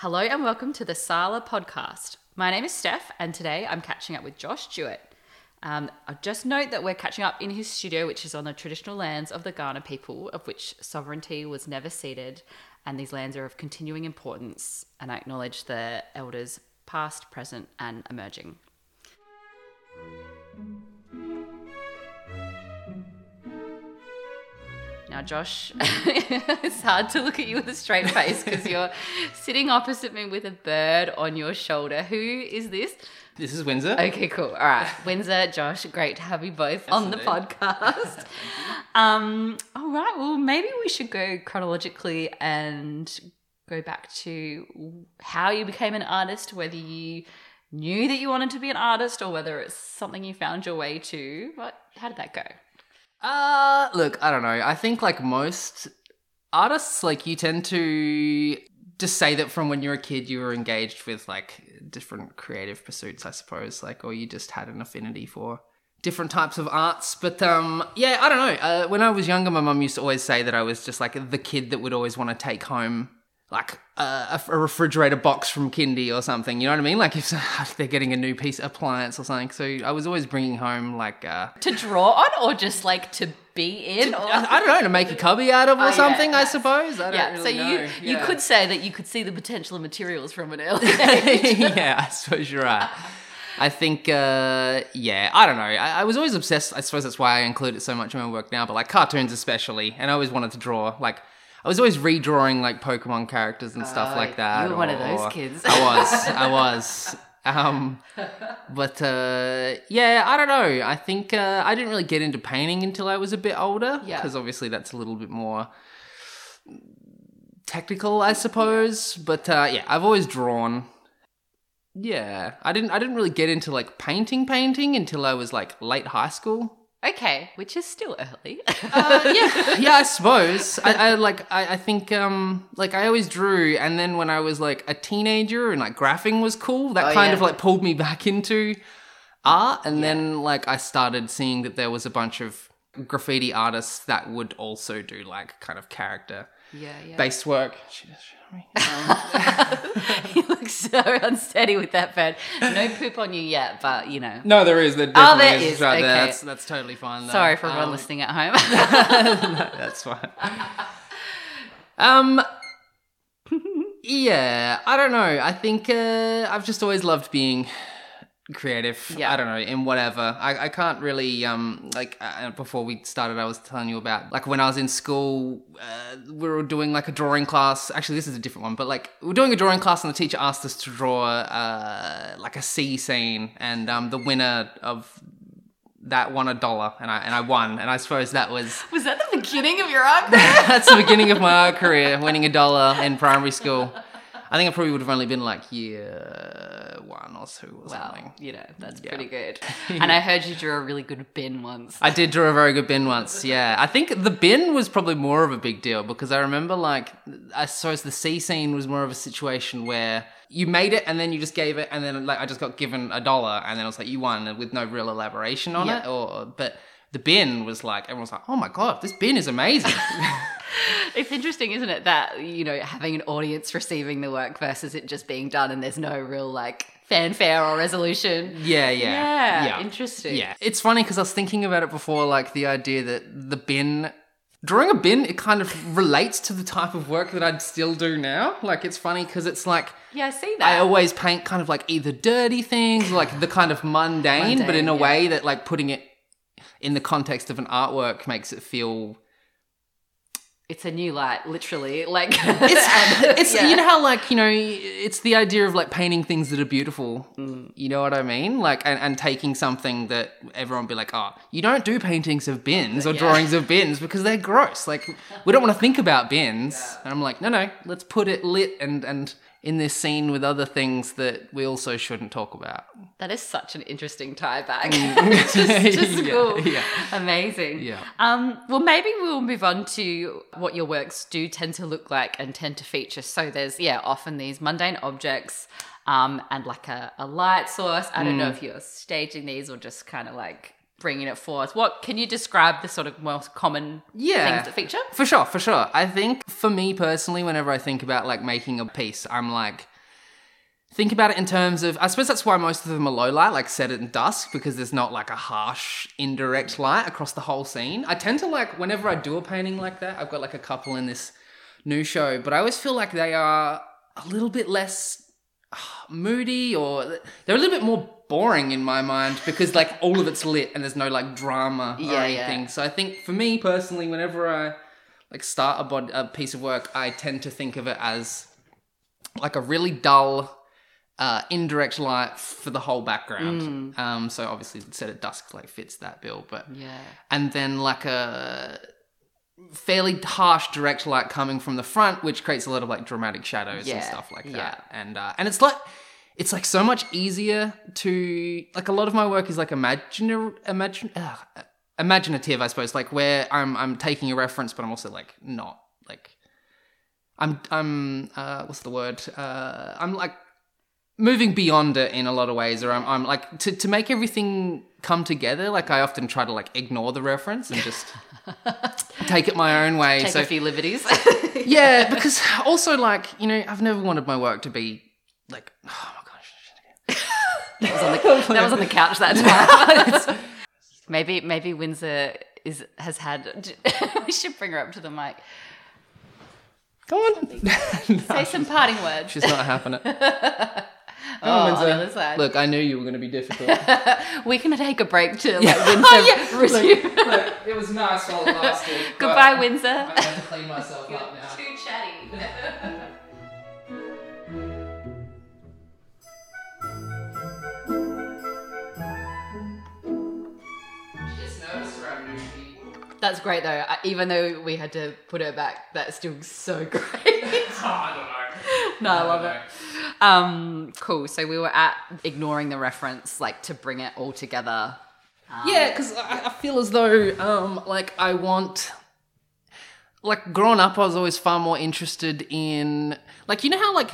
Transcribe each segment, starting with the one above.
Hello and welcome to the Sala podcast. My name is Steph, and today I'm catching up with Josh Jewett. Um, I'll just note that we're catching up in his studio, which is on the traditional lands of the Kaurna people, of which sovereignty was never ceded, and these lands are of continuing importance. And I acknowledge the elders past, present, and emerging. Now, Josh, it's hard to look at you with a straight face because you're sitting opposite me with a bird on your shoulder. Who is this? This is Windsor. Okay, cool. All right. Windsor, Josh, great to have you both on the indeed. podcast. um, all right. Well, maybe we should go chronologically and go back to how you became an artist, whether you knew that you wanted to be an artist or whether it's something you found your way to. What, how did that go? Uh, look, I don't know. I think like most artists, like you tend to just say that from when you're a kid you were engaged with like different creative pursuits, I suppose, like or you just had an affinity for different types of arts. But um, yeah, I don't know. Uh, when I was younger, my mum used to always say that I was just like the kid that would always want to take home like a, a refrigerator box from kindy or something. You know what I mean? Like if they're getting a new piece of appliance or something. So I was always bringing home like. Uh, To draw on or just like to be in? Or- I, I don't know to make a cubby out of or yeah, something. I suppose. I don't yeah, really so you know. you Yeah. could say that you could see the potential of materials from an early age. yeah, I suppose you're right. I think, uh, yeah, I don't know. I, I was always obsessed. I suppose that's why I include it so much in my work now, but like cartoons especially. And I always wanted to draw. Like, I was always redrawing like Pokemon characters and stuff Oh, like that. you were one of those kids. I was. I was. Um, but uh, yeah, I don't know. I think uh, I didn't really get into painting until I was a bit older. Yeah. Because obviously that's a little bit more technical, I suppose. But uh, yeah, I've always drawn. Yeah, I didn't. I didn't really get into like painting, painting until I was like late high school. Okay, which is still early. Uh, yeah, yeah, I suppose. I, I like. I, I think um like I always drew, and then when I was like a teenager and like graphing was cool, that Oh, kind yeah. of like pulled me back into art. And then like I started seeing that there was a bunch of graffiti artists that would also do like kind of character yeah, yeah. based work. She just showed me. Um, you look so unsteady with that bird. No poop on you yet, but you know. no, there is. There Oh, there is. is, Right there. okay. That's that's totally fine. Though. Sorry for everyone Um, listening at home. no, that's fine. Um, yeah, I don't know. I think uh, I've just always loved being creative. Yeah. I don't know in whatever. I, I can't really um like uh, before we started, I was telling you about like when I was in school, uh, we were doing like a drawing class. Actually, this is a different one, but like we are doing a drawing class, and the teacher asked us to draw uh like a sea scene, and um the winner of that won a dollar, and I and I won, and I suppose that was Was that the beginning of your art? that's the beginning of my art career, winning a dollar in primary school. I think I probably would have only been like year one or two or Wow, something. you know, that's Yeah. pretty good. And I heard you drew a really good bin once. I did draw a very good bin once, yeah. I think the bin was probably more of a big deal because I remember, like, I suppose the sea scene was more of a situation where you made it and then you just gave it, and then, like, I just got given a dollar, and then it was like, you won with no real elaboration on Yeah. it. Or, but the bin was like, everyone was like, oh my god, this bin is amazing. It's interesting, isn't it, that you know having an audience receiving the work versus it just being done and there's no real like fanfare or resolution. yeah, yeah. Yeah, interesting. Yeah, it's funny because I was thinking about it before, like the idea that the bin, drawing a bin, it kind of relates to the type of work that I'd still do now. Like it's funny because it's like Yeah, I see that. I always paint kind of like either dirty things, like the kind of mundane, but in a yeah. way that like putting it in the context of an artwork makes it feel. It's a new light, literally. Like It's, it's Yeah. you know how like you know it's the idea of like painting things that are beautiful. Mm. You know what I mean? Like and, and taking something that everyone be like, oh, you don't do paintings of bins or Yeah. drawings of bins because they're gross. Like we don't want to think about bins. And I'm like, no, no, let's put it lit and and in this scene with other things that we also shouldn't talk about. That is such an interesting tie back. just, just Yeah, cool. yeah. Amazing. Yeah. Um, well, maybe we'll move on to what your works do tend to look like and tend to feature. So there's, yeah, often these mundane objects um, and like a, a light source. I don't know Mm. if you're staging these or just kind of like bringing it forth. What can you describe the sort of most common Yeah. things that feature? For sure, for sure. I think for me personally, whenever I think about like making a piece, I'm like, think about it in terms of I suppose that's why most of them are low light, like set it in dusk, because there's not like a harsh indirect light across the whole scene. I tend to like whenever I do a painting like that, I've got like a couple in this new show, but I always feel like they are a little bit less moody or they're a little bit more boring in my mind because like all of it's lit and there's no like drama or Yeah, yeah. anything. So I think for me personally, whenever I like start a, bod- a piece of work, I tend to think of it as like a really dull, uh, indirect light for the whole background. Um, so obviously, set at dusk like fits that bill, but Yeah. and then like a fairly harsh direct light coming from the front, which creates a lot of like dramatic shadows Yeah, and stuff like yeah. that. And uh, and it's like it's like so much easier to like a lot of my work is like imagine imagine uh, imaginative, I suppose. Like where I'm I'm taking a reference, but I'm also like not like I'm I'm uh, what's the word? Uh, I'm like moving beyond it in a lot of ways, or I'm I'm like to to make everything come together. Like I often try to like ignore the reference and just take it my own way. Take so a few liberties. yeah, because also like you know I've never wanted my work to be like oh. That, was on the, that was on the couch that time. maybe maybe Windsor is has had. we should bring her up to the mic. Go on. Say some parting words. She's not having it. Oh, on Windsor. the other side. Look, I knew you were going to be difficult. we can take a break to like Yeah. Windsor. Oh, yeah, resume. Look, it was nice while it lasted. Goodbye, Windsor. I have to clean myself up now. Too chatty. That's great though. I- Even though we had to put her back, that's still so great. Oh, I don't know. no, I love it. Um, cool. So we were at ignoring the reference, like to bring it all together. Yeah, because I, I feel as though, um, like, I want. Like, growing up, I was always far more interested in. Like, you know how, like.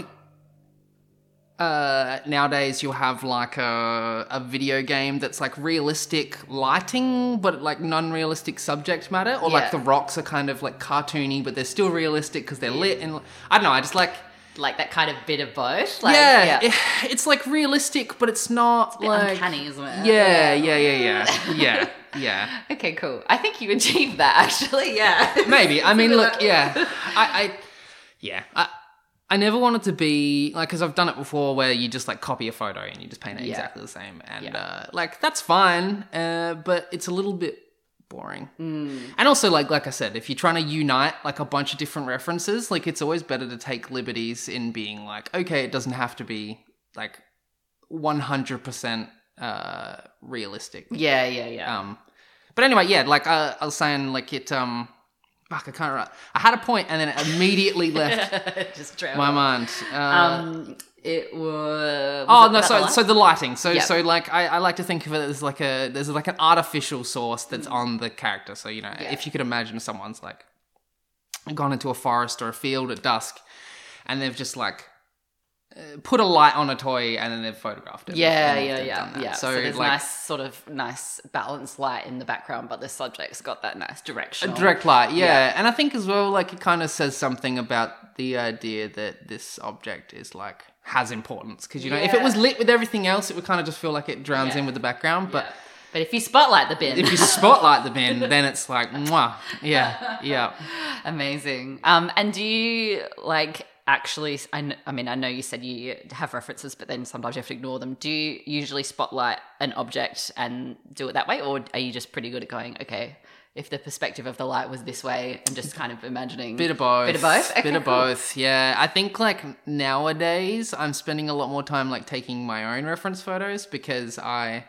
Uh, nowadays you'll have like a, a video game that's like realistic lighting but like non-realistic subject matter or Yeah. like the rocks are kind of like cartoony but they're still realistic because they're lit and I don't know I just like Like that kind of bit of both. Like, yeah, yeah. it- it's like realistic but it's not bit like uncanny, isn't it? yeah yeah yeah yeah yeah yeah Okay, cool. I think you achieved that actually. Yeah. Maybe. I mean, look, yeah. I, I, yeah. I, I never wanted to be like, because I've done it before, where you just like copy a photo and you just paint it Yeah. exactly the same, and Yeah. uh, like that's fine, uh, but it's a little bit boring. Hmm. And also, like, like I said, if you're trying to unite like a bunch of different references, like it's always better to take liberties in being like, okay, it doesn't have to be like 100% uh, realistic. Yeah, yeah, yeah. Um, but anyway, yeah, like uh, I was saying, like it. Um, fuck, I can't. Remember. I had a point and then it immediately left Just my mind. Uh, Um, it was. oh no, so so the lighting. So Yep. so like I, I like to think of it as like a there's like an artificial source that's on the character. So you know, if you could imagine someone's like gone into a forest or a field at dusk, and they've just like. Put a light on a toy and then they've photographed it. Yeah, yeah, yeah, yeah. So, So, there's like, nice, sort of nice balanced light in the background, but the subject's got that nice direction. A direct light, yeah. Yeah. And I think as well, like it kind of says something about the idea that this object is like has importance. Because you know, if it was lit with everything else, it would kind of just feel like it drowns Yeah. in with the background. But But if you spotlight the bin, if you spotlight the bin, then it's like, mwah, yeah, yeah. amazing. Um, and do you like actually? I, I mean, I know you said you have references, but then sometimes you have to ignore them. Do you usually spotlight an object and do it that way, or are you just pretty good at going, okay? If the perspective of the light was this way, and just kind of imagining Bit of both. Bit of both? Bit Okay, of both. Yeah. I think like nowadays I'm spending a lot more time like taking my own reference photos because I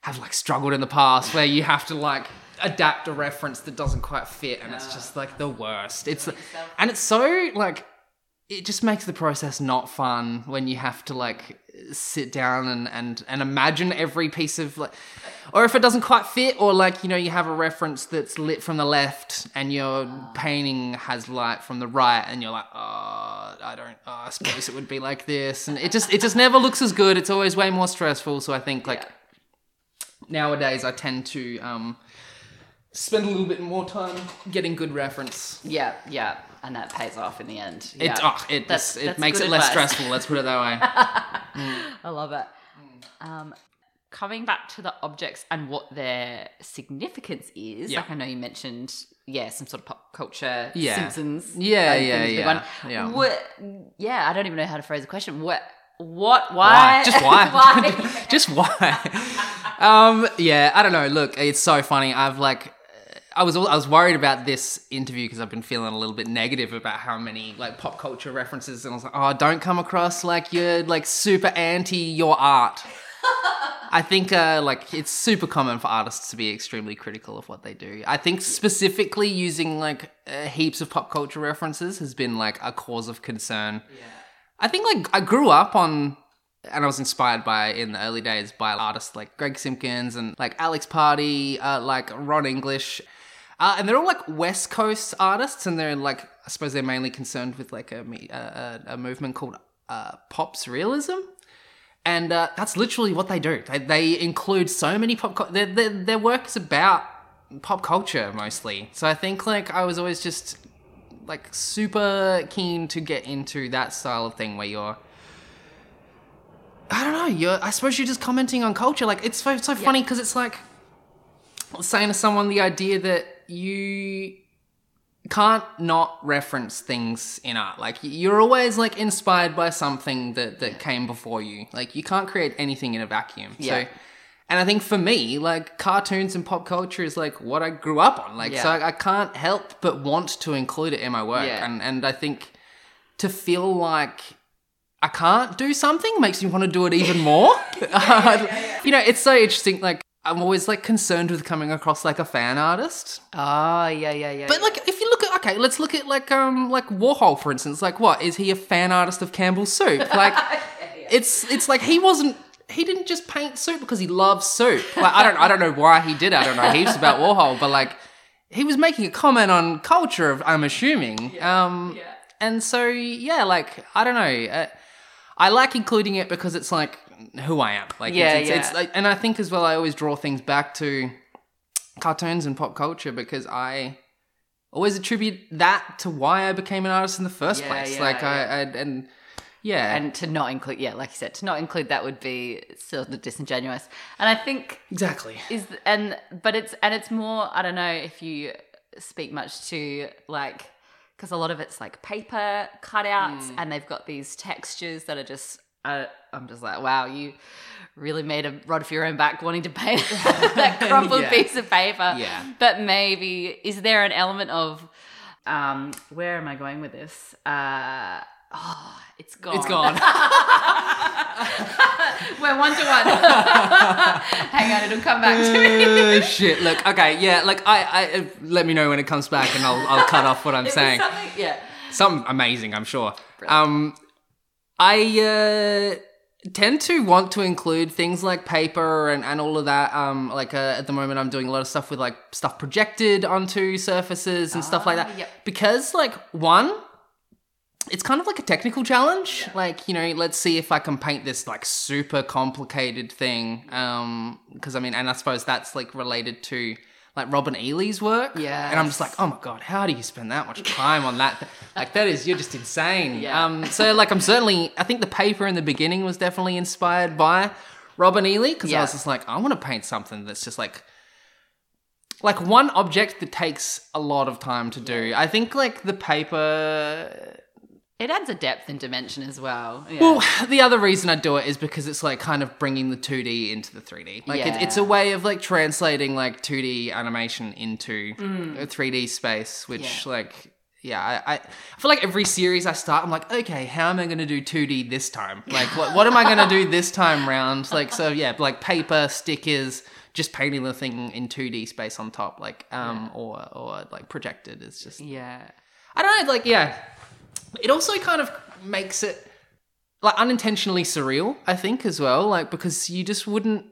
have like struggled in the past where you have to like adapt a reference that doesn't quite fit and it's just like the worst. It's and it's so like it just makes the process not fun when you have to like sit down and and and imagine every piece of like or if it doesn't quite fit or like you know you have a reference that's lit from the left and your painting has light from the right and you're like oh i don't oh, i suppose it would be like this. And it just it just never looks as good. It's always way more stressful. So i think like nowadays i tend to um spend a little bit more time getting good reference. Yeah, yeah. And that pays off in the end. It, Yeah. oh, it, That's- it that's makes it less advice. stressful. Let's put it that way. I love it. Um, coming back to the objects and what their significance is, Yeah. like I know you mentioned, yeah, some sort of pop culture, Yeah. Simpsons, Yeah, I yeah, think is a big yeah, one. yeah. What, yeah, I don't even know how to phrase the question. What, what, why, Why? Just why? why? Just why? um, yeah, I don't know. Look, it's so funny. I've like, I was I was worried about this interview because I've been feeling a little bit negative about how many like pop culture references, and I was like, oh, don't come across like you're like super anti your art. I think uh, like it's super common for artists to be extremely critical of what they do. I think specifically using like uh, heaps of pop culture references has been like a cause of concern. Yeah. I think like I grew up on and I was inspired by in the early days by artists like Greg Simkins and like Alex Pardee, uh, like Ron English. Uh, and they're all like West Coast artists, and they're like I suppose they're mainly concerned with like a a, a, movement called uh, pop surrealism, and uh, that's literally what they do. They, they include so many pop. Cu- their, their their work is about pop culture mostly. So I think like I was always just like super keen to get into that style of thing where you're I don't know, you're I suppose you're just commenting on culture. Like it's so it's so funny because it's like saying to someone the idea that you can't not reference things in art. Like you're always like inspired by something that that came before you. Like you can't create anything in a vacuum. Yeah. So and I think for me, like cartoons and pop culture is like what I grew up on. Like so I, I can't help but want to include it in my work. Yeah. And and I think to feel like I can't do something makes me want to do it even more. you know, it's so interesting. Like I'm always like concerned with coming across like a fan artist. Oh, yeah, yeah, yeah. But like, if you look at okay, let's look at like um like Warhol for instance. Like, what is he a fan artist of Campbell's soup? Like, it's it's like he wasn't. He didn't just paint soup because he loves soup. Like, I don't I don't know why he did. I don't know heaps about Warhol, but like, he was making a comment on culture. Of, I'm assuming. Um, yeah. and so yeah, like I don't know. Uh, I like including it because it's like who I am. Like Yeah, it's, it's, it's yeah. like, and I think as well, I always draw things back to cartoons and pop culture because I always attribute that to why I became an artist in the first Yeah, place. yeah, like I. I and yeah, and to not include, yeah, like you said, to not include that would be sort of disingenuous. And I think exactly. is and but it's and it's more i don't know if you speak much to like because a lot of it's like paper cutouts mm. and they've got these textures that are just uh, i'm just like wow you really made a rod for your own back wanting to paint that crumpled Yeah. piece of paper Yeah. but maybe is there an element of um where am i going with this uh oh it's gone It's gone. we're one to one hang on it'll come back to me Uh, shit. Look. Okay. Yeah. Like I, I. uh, Let me know when it comes back, and I'll, I'll cut off what I'm saying. something- yeah Something amazing, I'm sure. Brilliant. Um, I uh, tend to want to include things like paper and, and all of that. Um, like uh, at the moment, I'm doing a lot of stuff with like stuff projected onto surfaces and stuff like Ah, that. yep. Because like one, it's kind of like a technical challenge. Like you know, let's see if I can paint this like super complicated thing. Um, because I mean, and I suppose that's like related to. Like Robin Eley's work, Yeah. and I'm just like, oh my god, how do you spend that much time on that? Like that is, you're just insane. Yeah. Um, so like, I'm certainly, I think the paper in the beginning was definitely inspired by Robin Eley because I was just like, I want to paint something that's just like, like one object that takes a lot of time to do. I think like the paper. It adds a depth and dimension as well. Yeah. Well, the other reason I do it is because it's like kind of bringing the 2D into the 3D. Like it, it's a way of like translating like 2D animation into a 3D space, which Mm. Yeah. like yeah, I, I feel like every series I start, I'm like, okay, how am I going to do 2D this time? Like, what what am I going to do this time round? Like, so yeah, like paper stickers, just painting the thing in 2D space on top, like um or or like projected. It's just yeah. I don't know, like yeah. It also kind of makes it like unintentionally surreal, I think, as well. Like because you just wouldn't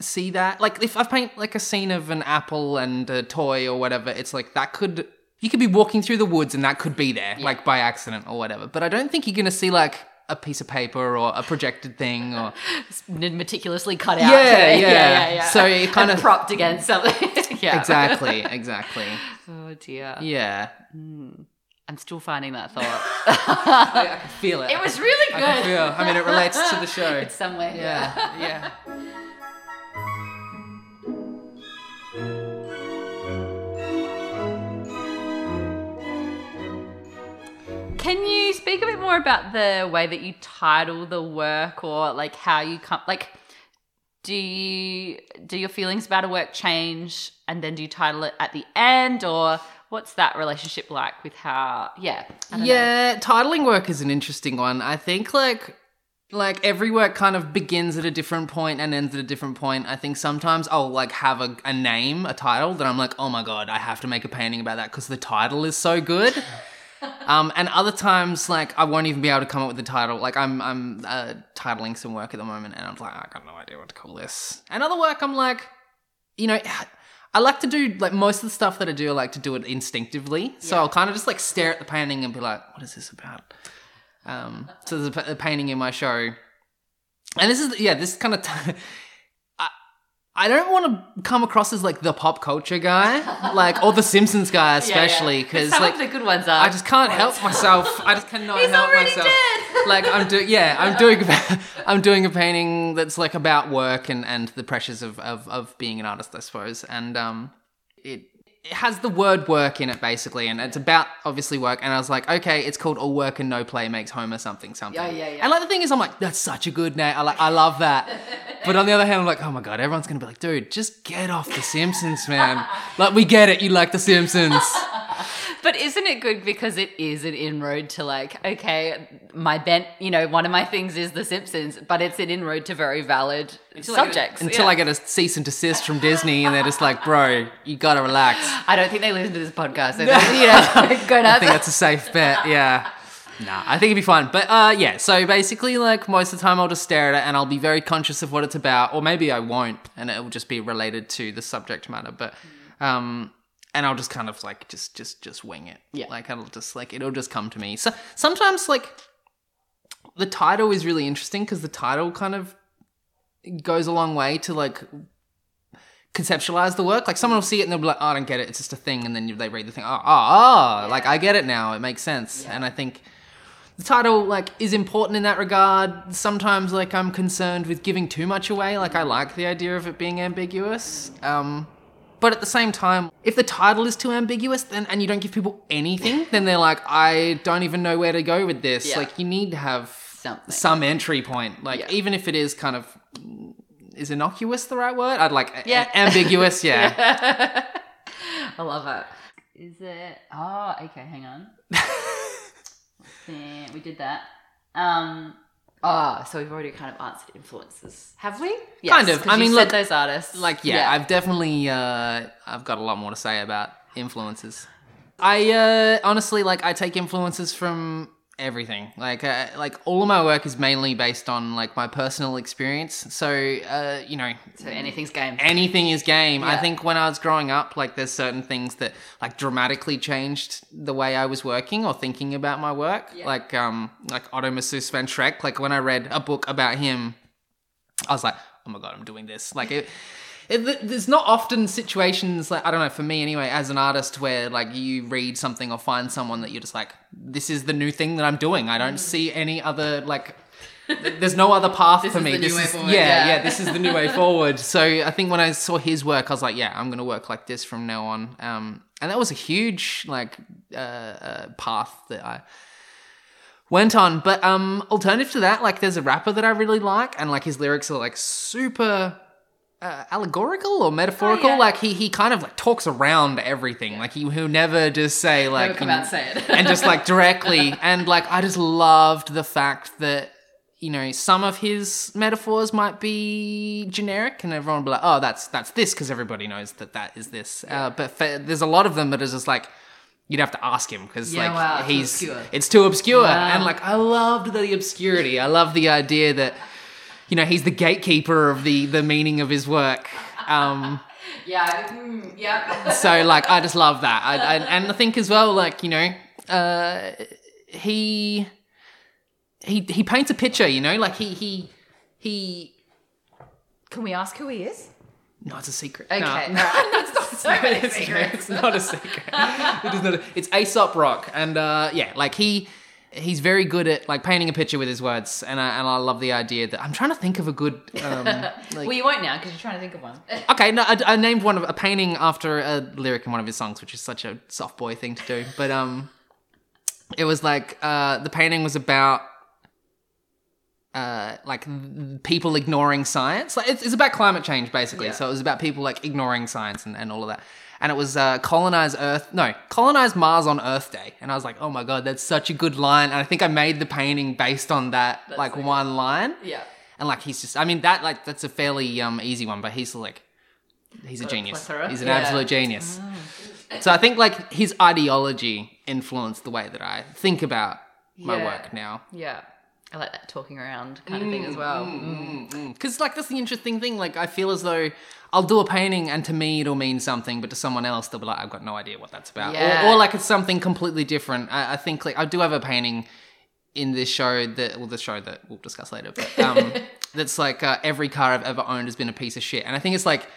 see that. Like if I paint like a scene of an apple and a toy or whatever, it's like that could you could be walking through the woods and that could be there, like by accident or whatever. But I don't think you're gonna see like a piece of paper or a projected thing or meticulously cut out. Yeah, yeah, yeah. yeah, yeah. So it kind And of- propped against something. yeah. exactly, exactly. Oh dear. Yeah. Hmm. I'm still finding that thought. I, I can feel it. it was really good. I feel. I mean, it relates to the show. It's somewhere. here. yeah, yeah. Can you speak a bit more about the way that you title the work or like how you come like do you do your feelings about a work change and then do you title it at the end or what's that relationship like with how yeah I don't know. Yeah, titling work is an interesting one. I think like like every work kind of begins at a different point and ends at a different point. I think sometimes I'll like have a, a name, a title that I'm like, oh my god, I have to make a painting about that because the title is so good. um, and other times like I won't even be able to come up with the title. Like I'm I'm uh, titling some work at the moment and I'm like, I got no idea what to call this. And other work I'm like, you know. I like to do like most of the stuff that I do. I like to do it instinctively. So Yeah. I'll kind of just like stare at the painting and be like, "What is this about?" Um, so there's a, a painting in my show, and this is yeah, this kind of. T- I don't want to come across as like the pop culture guy, like or the Simpsons guy, especially Yeah, yeah. because like the good ones are I just can't help myself. I just cannot He's help already myself. dead. Like I'm doing, yeah, I'm doing, I'm doing a painting that's like about work and and the pressures of of of being an artist, I suppose. And um, it it has the word work in it basically, and it's about obviously work. And I was like, okay, it's called All Work and No Play Makes Homer something something. Yeah, yeah, yeah. And like the thing is, I'm like, that's such a good name. I like, I love that. But on the other hand, I'm like, oh my god, everyone's gonna be like, dude, just get off The Simpsons, man. like we get it, you like The Simpsons. But isn't it good because it is an inroad to like, okay, my bent, you know, one of my things is The Simpsons, but it's an inroad to very valid subjects. Until yeah. I get a cease and desist from Disney, and they're just like, bro, you gotta relax. I don't think they listen to this podcast. So they're, you know, go I think that's a safe bet. Yeah. Nah, I think it'd be fun. But uh, yeah, so basically, like most of the time, I'll just stare at it and I'll be very conscious of what it's about, or maybe I won't, and it will just be related to the subject matter. But um, and I'll just kind of like just just just wing it. Yeah. like it'll just like it'll just come to me. So sometimes like the title is really interesting because the title kind of goes a long way to like conceptualize the work. Like someone will see it and they'll be like, "Oh, I don't get it. It's just a thing." And then they read the thing. Oh, oh, oh like I get it now. It makes sense. And I think the title like is important in that regard. Sometimes like I'm concerned with giving too much away. Like I like the idea of it being ambiguous. Um, but at the same time, if the title is too ambiguous, then and you don't give people anything, then they're like, I don't even know where to go with this. Yeah. Like you need to have Something. some entry point. Like Yeah. even if it is kind of is innocuous the right word? I'd like a- Yeah. ambiguous. Yeah. I love it. Is it? Oh, okay. Hang on. Yeah, we did that. Um. Oh, so we've already kind of answered influences, have we? Yes, Kind of. 'cause I you mean, said look, those artists. like yeah, I've definitely uh, I've got a lot more to say about influences. I uh, honestly like I take influences from everything. Like uh, like all of my work is mainly based on like my personal experience. So uh, you know, so anything's game. anything is game. I think when I was growing up, like there's certain things that like dramatically changed the way I was working or thinking about my work. Yeah. Like um like Otto Marseus van Schrieck. Like when I read a book about him, I was like, oh my god, I'm doing this. Like it. It, there's not often situations like I don't know for me anyway as an artist where like you read something or find someone that you're just like this is the new thing that I'm doing. I don't see any other like there's no other path This for is me. this way is forward, yeah, yeah. yeah this is the new way forward. So I think when I saw his work I was like yeah I'm gonna work like this from now on. Um and that was a huge like uh, uh path that I went on. But um, alternative to that, like there's a rapper that I really like, and like his lyrics are like super uh, allegorical or metaphorical. Oh, yeah. Like he he kind of like talks around everything. Like he he'll never just say like come you out know, and say it. and just like directly. And like I just loved the fact that. You know, some of his metaphors might be generic, and everyone will be like, "Oh, that's that's this," because everybody knows that that is this. Uh, but for, there's a lot of them that is just like you'd have to ask him because Yeah, like wow, he's obscure. it's too obscure Wow. and like i loved the obscurity i love the idea that you know he's the gatekeeper of the the meaning of his work um yeah. Mm, yeah. so like i just love that I, I and i think as well like you know uh he he he paints a picture you know like he he he Can we ask who he is? No, it's a secret. Okay. No. it's not so many it's, secrets. it's not a secret. it is not. A, it's Aesop Rock, and uh, yeah, like he he's very good at like painting a picture with his words, and I, and I love the idea that I'm trying to think of a good. Um, like, Well, you won't now because you're trying to think of one. okay, no, I, I named one of a painting after a lyric in one of his songs, which is such a soft boy thing to do, but um, it was like uh, the painting was about. Uh, like people ignoring science. Like it's, it's about climate change basically. Yeah. So it was about people like ignoring science and, and all of that. And it was uh, colonize Earth. No, colonize Mars on Earth Day. And I was like, oh my god, that's such a good line. And I think I made the painting based on that like so good. one line. yeah. And like he's just, I mean that like that's a fairly um easy one, but he's like, he's a genius. plethora. He's an Yeah. absolute genius. So I think like his ideology influenced the way that I think about my Yeah. work now. Yeah. I like that talking around kind of thing as well. Mm. Because like that's the interesting thing. Like I feel as though I'll do a painting and to me it'll mean something, but to someone else they'll be like, I've got no idea what that's about. Yeah. Or, or like it's something completely different. I, I think like I do have a painting in this show that well the show that we'll discuss later, but um that's like uh, every car I've ever owned has been a piece of shit. And I think it's like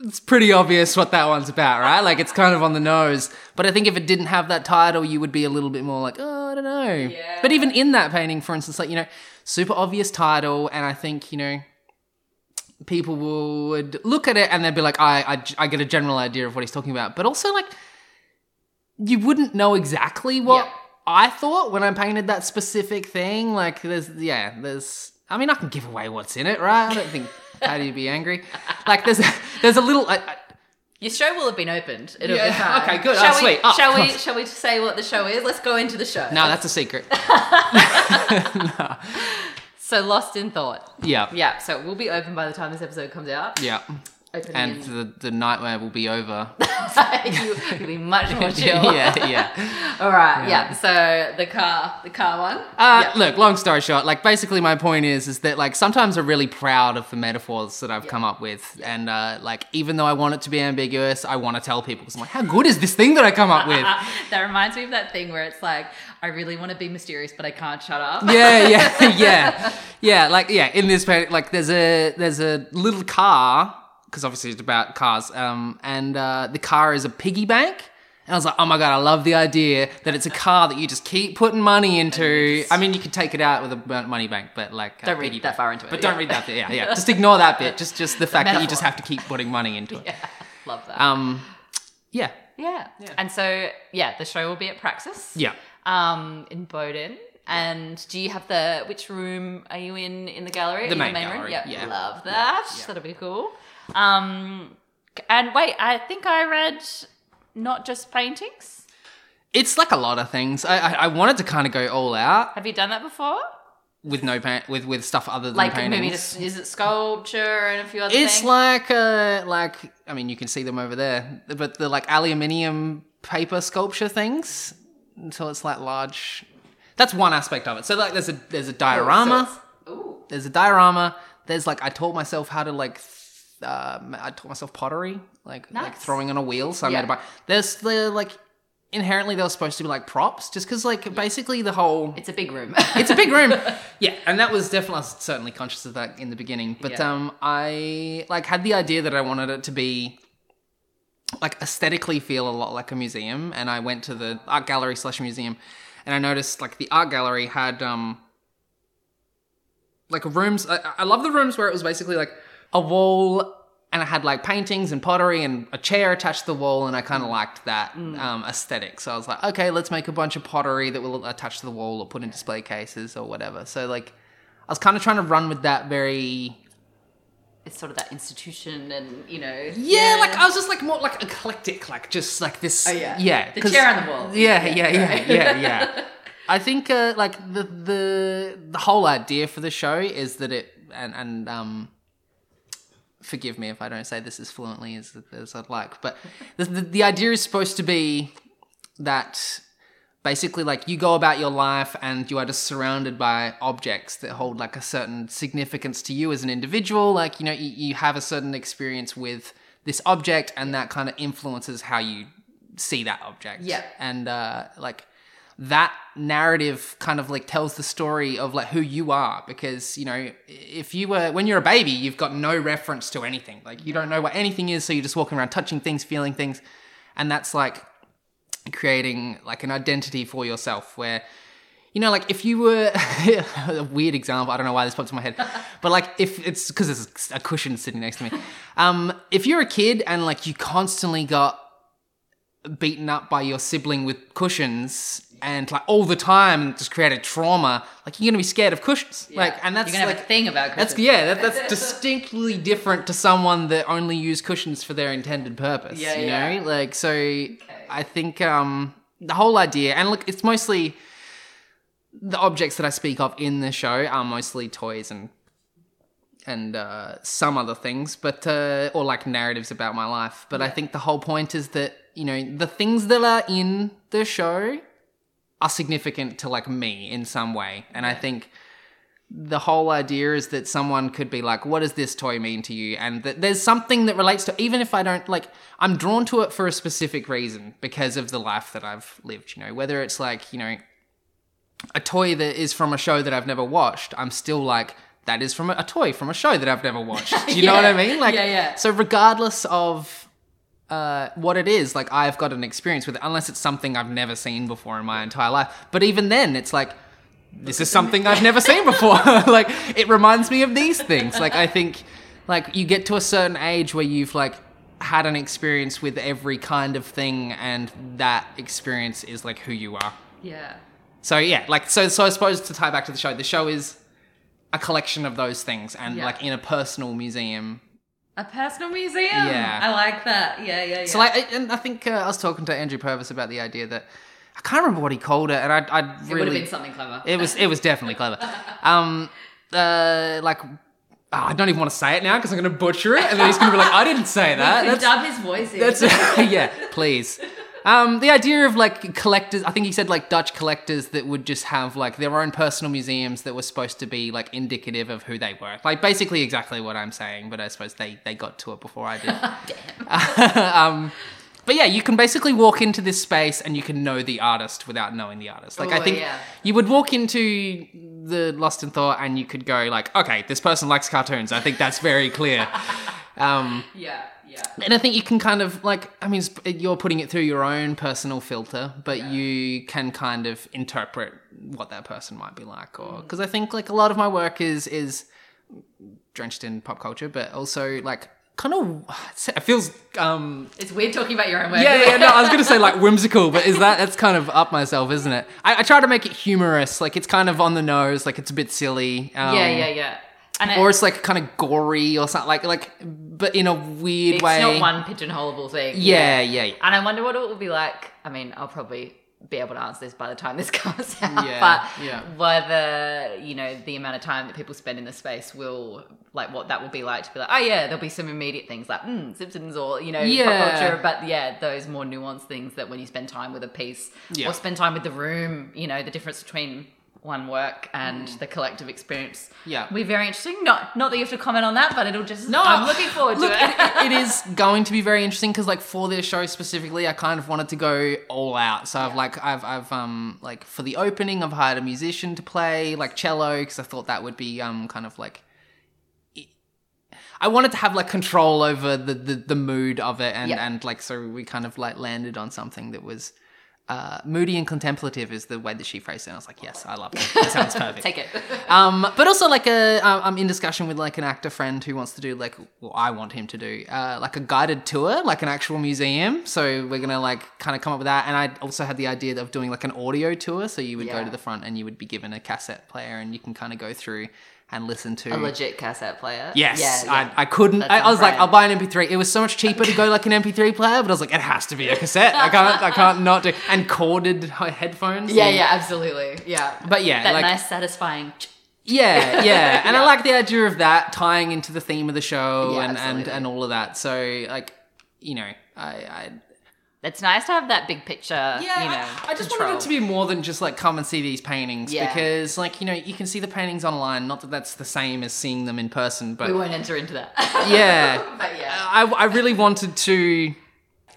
it's pretty obvious what that one's about, right? Like it's kind of on the nose. But I think if it didn't have that title, you would be a little bit more like, oh, I don't know. Yeah. But even in that painting, for instance, like, you know, super obvious title, and I think, you know, people would look at it and they'd be like, I, I, I get a general idea of what he's talking about. But also, like, you wouldn't know exactly what Yeah. I thought when I painted that specific thing. Like, there's, yeah, there's, I mean, I can give away what's in it, right? I don't think Patty would be angry. Like, there's, there's a little, I, I, Your show will have been opened. It'll Yeah, be fine. okay, good. Oh, shall Oh, we, sweet. Oh, shall we? God. Shall we say what the show is? Let's go into the show. no, that's a secret. So lost in thought. Yeah. Yeah. So it will be open by the time this episode comes out. Yeah. Open And the, the nightmare will be over. you, will be much more chill. yeah, yeah. All right. Yeah. So the car, the car one. Uh, yeah. Look, long story short, like basically my point is, is that like sometimes I'm really proud of the metaphors that I've come up with, and uh, like even though I want it to be ambiguous, I want to tell people because I'm like, how good is this thing that I come up with? that reminds me of that thing where it's like, I really want to be mysterious, but I can't shut up. yeah, yeah, yeah, yeah. Like yeah, in this like there's a there's a little car because obviously it's about cars, um, and uh, the car is a piggy bank. And I was like, oh my god, I love the idea that it's a car that you just keep putting money into. I mean, you could take it out with a money bank, but like Don't read that bank. far into it, But yeah. don't read that bit. Yeah, yeah. Just ignore that bit. Just just the fact that you just have to keep putting money into it. Yeah. Love that. Um, yeah, yeah. And so yeah, the show will be at Praxis. yeah. Um, in Bowden. And do you have the which room are you in in the gallery? The In main room? Yep. yeah. Love that. yeah. That'll be cool. Um, and wait, I think I read not just paintings. It's like a lot of things. I I, I wanted to kind of go all out Have you done that before? with no paint with with stuff other than Like paintings. maybe just is it sculpture and a few other things? It's things? like uh like I mean you can see them over there, but the like aluminium paper sculpture things. So it's like large. That's one aspect of it. So like there's a there's a diorama. So it's- Ooh. There's a diorama. There's like I taught myself how to like. Um, I taught myself pottery, like like throwing on a wheel. So I Yeah. made a bunch. There's the like inherently they were supposed to be like props, just because like basically the whole It's a big room. it's a big room. yeah, and that was definitely I was certainly conscious of that in the beginning. But Yeah. um I like had the idea that I wanted it to be like aesthetically feel a lot like a museum and I went to the art gallery slash museum and I noticed like the art gallery had um like rooms I, I love the rooms where it was basically like a wall and it had like paintings and pottery and a chair attached to the wall and I kind of liked that um, aesthetic. So I was like, okay, let's make a bunch of pottery that will attach to the wall or put in display cases or whatever. So like I was kind of trying to run with that very it's sort of that institution and you know yeah, like I was just like more like eclectic, like just like this. Oh, yeah. yeah. The chair on the wall. Yeah, Yeah, yeah, yeah, right. yeah, yeah. I think uh, like the the the whole idea for the show is that it and and um. Forgive me if I don't say this as fluently as, as I'd like, but the, the the idea is supposed to be that basically like you go about your life and you are just surrounded by objects that hold like a certain significance to you as an individual. Like you know you, you have a certain experience with this object and that kind of influences how you see that object. Yeah. and uh like that narrative kind of like tells the story of like who you are because you know if you were when you're a baby you've got no reference to anything. Like you don't know what anything is so you're just walking around touching things feeling things. And that's like creating like an identity for yourself where you know like if you were a weird example i don't know why this popped in my head but like if it's because there's a cushion sitting next to me. Um if you're a kid and like you constantly got beaten up by your sibling with cushions and like all the time just created trauma, like you're gonna be scared of cushions. Like, and that's You're gonna like have a thing about that's cushions. yeah, that, that's distinctly different to someone that only use cushions for their intended purpose. Yeah, you yeah. know, like so. I think um the whole idea, and look, it's mostly the objects that I speak of in the show are mostly toys and and uh, some other things, but uh, or like narratives about my life. But I think the whole point is that you know the things that are in the show are significant to like me in some way, and I think the whole idea is that someone could be like, "What does this toy mean to you?" and that there's something that relates to, even if I don't like, I'm drawn to it for a specific reason because of the life that I've lived. You know, whether it's like you know a toy that is from a show that I've never watched, I'm still like, that is from a, a toy from a show that I've never watched. Do you know what I mean? Like, Yeah, yeah. So regardless of uh, what it is, like I've got an experience with it, unless it's something I've never seen before in my entire life. But even then, it's like. This is something I've never seen before. like it reminds me of these things. Like I think like you get to a certain age where you've like had an experience with every kind of thing and that experience is like who you are. Yeah. So yeah, like so so I suppose to tie back to the show, the show is a collection of those things and Yeah. like in a personal museum. A personal museum. Yeah. I like that. Yeah, yeah, yeah. So like I- and I think uh, I was talking to Andrew Purvis about the idea that I can't remember what he called it and I I really it would have been something clever. it was it was definitely clever. Um uh like oh, I don't even want to say it now because I'm going to butcher it and then he's going to be like I didn't say that. That's dub his voice in. That's yeah, please. Um, the idea of like collectors, I think he said like Dutch collectors that would just have like their own personal museums that were supposed to be like indicative of who they were. Like basically exactly what I'm saying, but I suppose they they got to it before I did. um, but yeah, you can basically walk into this space and you can know the artist without knowing the artist. Like I Oh, think yeah. you would walk into the Lost in Thought and you could go like, okay, this person likes cartoons. I think that's very clear. Um, yeah, yeah. and I think you can kind of like, I mean, you're putting it through your own personal filter, but you can kind of interpret what that person might be like, or because I think like a lot of my work is is drenched in pop culture, but also like kind of it feels um It's weird talking about your own work. yeah yeah no I was gonna say like whimsical, but is that that's kind of up myself, isn't it? I, I try to make it humorous, like it's kind of on the nose, like it's a bit silly. Um, yeah, yeah, yeah. And it- Or it's like kind of gory or something like like, but in a weird it's way. It's not one pigeonholable thing. Yeah, yeah, yeah. And I wonder what it will be like. I mean, I'll probably be able to answer this by the time this comes out. Yeah, but yeah. whether, you know, the amount of time that people spend in the space will, like, what that will be like to be like, oh, yeah, there'll be some immediate things like, mm, Simpsons or, you know, Yeah. pop culture. But yeah, those more nuanced things that when you spend time with a piece Yeah. or spend time with the room, you know, the difference between one work and the collective experience Mm. Yeah. be very interesting. Not not that you have to comment on that, but it'll just, No, I'm looking forward look, to it. it, it is going to be very interesting because, like, for this show specifically, I kind of wanted to go all out. So I've like, I've, I've, um, like, for the opening, I've hired a musician to play like cello because I thought that would be, um, kind of like. I wanted to have like control over the the, the mood of it, and Yeah. and like so we kind of like landed on something that was. Uh, moody and contemplative is the way that she phrased it. And I was like, yes, I love it. That sounds perfect. Take it. Um, but also like a, uh, I'm in discussion with like an actor friend who wants to do like, well, I want him to do uh, like a guided tour, like an actual museum. So we're gonna like kind of come up with that. And I also had the idea of doing like an audio tour. So you would go to the front and you would be given a cassette player and you can kind of go through and listen to. A legit cassette player. Yes, Yeah, yeah. I, I couldn't. I, I was sounds like. I'll buy an MP3. It was so much cheaper to go like an MP3 player, but I was like, it has to be a cassette. I can't, I can't not do. And corded headphones. Yeah, and- yeah, absolutely. Yeah. But yeah, that like nice, satisfying. yeah, yeah, and I like the idea of that tying into the theme of the show Yeah, and, and and all of that. So like, you know, I, I It's nice to have that big picture. yeah, you know, I, I just control. wanted it to be more than just like come and see these paintings Yeah. because like you know you can see the paintings online. Not that that's the same as seeing them in person, but We won't enter into that. yeah, but yeah. I, I really wanted to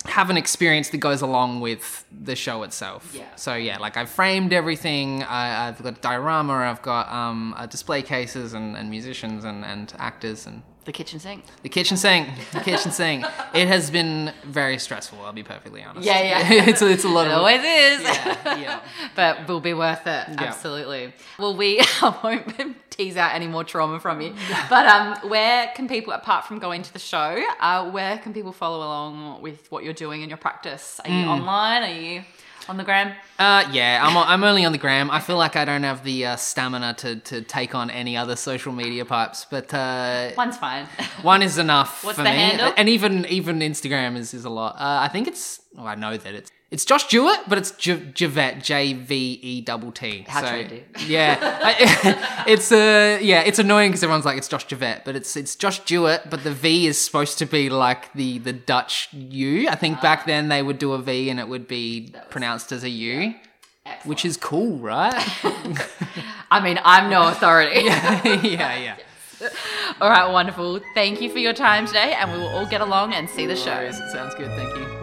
have an experience that goes along with the show itself. Yeah. So yeah, like I've framed everything. I, I've got diorama. I've got um, uh, display cases and, and musicians and, and actors and The kitchen sink. the kitchen sink. The kitchen sink. It has been very stressful. I'll be perfectly honest. Yeah, yeah. it's a, it's a lot It of always is. Yeah, yeah. but will be worth it. Absolutely. Well, we I won't tease out any more trauma from you. But um, where can people, apart from going to the show, uh, where can people follow along with what you're doing in your practice? Are you Hmm. online? Are you on the gram? Uh, yeah, I'm, I'm only on the gram. I feel like I don't have the uh, stamina to, to take on any other social media pipes, but uh, One's fine. one is enough What's for the me. handle? And even even Instagram is, is a lot. Uh, I think it's. Well, I know that it's it's Josh Jewett, but it's J- Javette J V E double T. How so, trendy. Yeah, I, it's uh, yeah, it's annoying because everyone's like it's Josh Javette, but it's it's Josh Jewett, but the V is supposed to be like the the Dutch U. I think Ah. back then they would do a V and it would be pronounced as a U. Which is cool, right? I mean, I'm no authority. yeah, yeah. all right, wonderful. Thank you for your time today, and we will all get along and see the show. Sounds good. Thank you.